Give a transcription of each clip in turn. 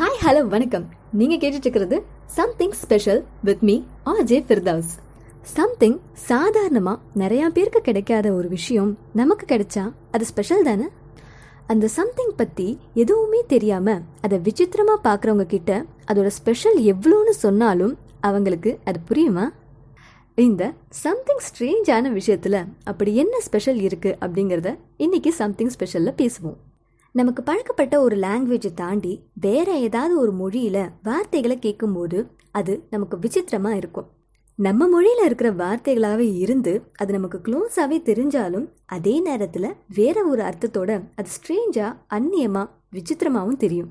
Hi hello வணக்கம். நீங்க கேட்டுட்டு இருக்கிறது something special with me RJ Firdous something சாதாரணமா நிறைய பேருக்கு கிடைக்காத ஒரு விஷயம் நமக்கு கிடைச்சா அது ஸ்பெஷல் தானே? அந்த சம்திங் பத்தி எதுவுமே தெரியாம அதை விசித்திரமா பார்க்குறவங்க கிட்ட அதோட ஸ்பெஷல் எவ்வளோன்னு சொன்னாலும் அவங்களுக்கு அது புரியுமா? இந்த சம்திங் ஸ்ட்ரேஞ்சான விஷயத்துல அப்படி என்ன ஸ்பெஷல் இருக்கு அப்படிங்கறத இன்னைக்கு சம்திங் ஸ்பெஷல்ல பேசுவோம். நமக்கு பழக்கப்பட்ட ஒரு லாங்குவேஜை தாண்டி வேற ஏதாவது ஒரு மொழியில வார்த்தைகளை கேட்கும்போது அது நமக்கு விசித்திரமா இருக்கும். நம்ம மொழியில இருக்கிற வார்த்தைகளாகவே இருந்து அது நமக்கு க்ளோஸாகவே தெரிஞ்சாலும் அதே நேரத்தில் வேற ஒரு அர்த்தத்தோட அது ஸ்ட்ரேஞ்சாக அந்நியமாக விசித்திரமாகவும் தெரியும்.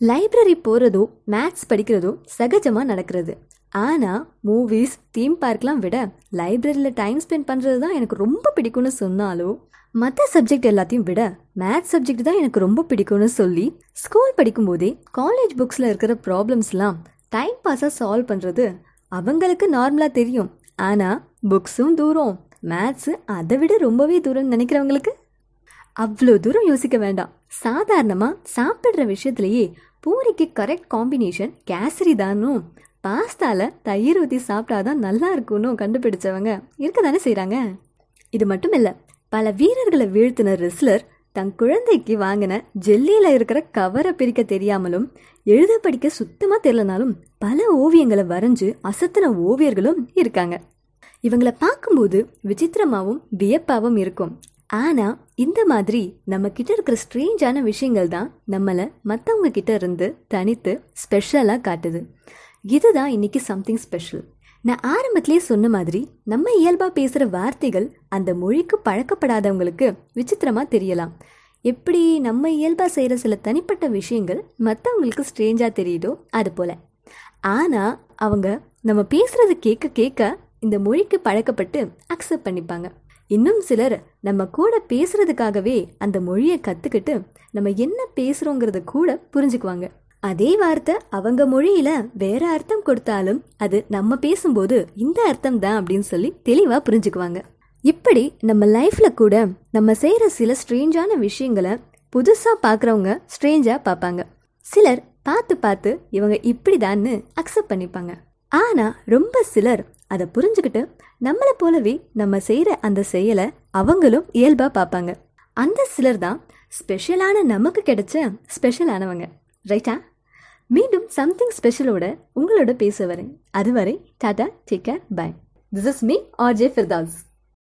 லைப்ரரி போகிறதோ மேத்ஸ் படிக்கிறதோ சகஜமாக நடக்கிறது. ஆனால் மூவிஸ் தீம் பார்க்லாம் விட லைப்ரரியில் டைம் ஸ்பெண்ட் பண்ணுறது தான் எனக்கு ரொம்ப பிடிக்கும்னு சொன்னாலும் மற்ற சப்ஜெக்ட் எல்லாத்தையும் விட மேத்ஸ் சப்ஜெக்ட் தான் எனக்கு ரொம்ப பிடிக்கும்னு சொல்லி ஸ்கூல் படிக்கும்போதே காலேஜ் புக்ஸில் இருக்கிற ப்ராப்ளம்ஸ்லாம் டைம் பாஸாக சால்வ் பண்ணுறது அவங்களுக்கு நார்மலாக தெரியும். ஆனால் புக்ஸும் தூரம் மேத்ஸு அதை விட ரொம்பவே தூரம்னு நினைக்கிறவங்களுக்கு? அவ்வளோ தூரம் யோசிக்க வேண்டாம். சாதாரணமாக சாப்பிட்ற விஷயத்துலையே பூரிக்கு கரெக்ட் காம்பினேஷன் கேசரி தானும் பாஸ்தாவில் தயிர் ஊற்றி சாப்பிட்டாதான் நல்லா இருக்கும்னு கண்டுபிடிச்சவங்க இருக்க தானே செய்கிறாங்க இது மட்டும் இல்லை பல வீரர்களை வீழ்த்தின ரெஸ்லர் தன் குழந்தைக்கு வாங்கின ஜெல்லியில் இருக்கிற கவரை பிரிக்க தெரியாமலும் எழுத படிக்க சுத்தமாக தெரியலனாலும் பல ஓவியங்களை வரைஞ்சு அசத்தின ஓவியர்களும் இருக்காங்க. இவங்களை பார்க்கும்போது விசித்திரமாகவும் வியப்பாகவும் இருக்கும். ஆனால் இந்த மாதிரி நம்ம கிட்ட இருக்கிற ஸ்ட்ரேஞ்சான விஷயங்கள் தான் நம்மளை மற்றவங்க கிட்ட இருந்து தனித்து ஸ்பெஷலாக காட்டுது. இதுதான் இன்னைக்கு சம்திங் ஸ்பெஷல் நான் ஆரம்பத்திலே சொன்ன மாதிரி நம்ம இயல்பாக பேசுகிற வார்த்தைகள் அந்த மொழிக்கு பழக்கப்படாதவங்களுக்கு விசித்திரமாக தெரியலாம். எப்படி நம்ம இயல்பாக செய்கிற சில தனிப்பட்ட விஷயங்கள் மற்றவங்களுக்கு ஸ்ட்ரேஞ்சாக தெரியுதோ அது போல் ஆனால் அவங்க நம்ம பேசுகிறத கேட்க கேட்க இந்த மொழிக்கு பழக்கப்பட்டு அக்செப்ட் பண்ணிப்பாங்க. இன்னும் சிலர் நம்ம கூட பேசுகிறதுக்காகவே அந்த மொழியை கற்றுக்கிட்டு நம்ம என்ன பேசுகிறோங்கிறத கூட புரிஞ்சுக்குவாங்க. அதே வார்த்தை அவங்க மொழியில வேற அர்த்தம் கொடுத்தாலும் அது நம்ம பேசும்போது இந்த அர்த்தம் தான் அப்படின்னு சொல்லி தெளிவா புரிஞ்சுக்குவாங்க. இப்படி நம்ம லைஃப்ல கூட நம்ம செய்யற சில ஸ்ட்ரேஞ்சான விஷயங்களை புதுசா பாக்குறவங்க ஸ்ட்ரேஞ்சா பார்ப்பாங்க சிலர் பார்த்து பார்த்து இவங்க இப்படிதான்னு அக்செப்ட் பண்ணிப்பாங்க. ஆனா ரொம்ப சிலர் அதை புரிஞ்சுக்கிட்டு நம்மளை போலவே நம்ம செய்யற அந்த செயலை அவங்களும் இயல்பா பார்ப்பாங்க அந்த சிலர் தான் ஸ்பெஷலான நமக்கு கிடைச்ச ஸ்பெஷலானவங்க. ரைட்டா? மீண்டும் சம்திங் ஸ்பெஷலோட உங்களோட பேச வரேன். அதுவரை tata take care bye this is me RJ Firdaus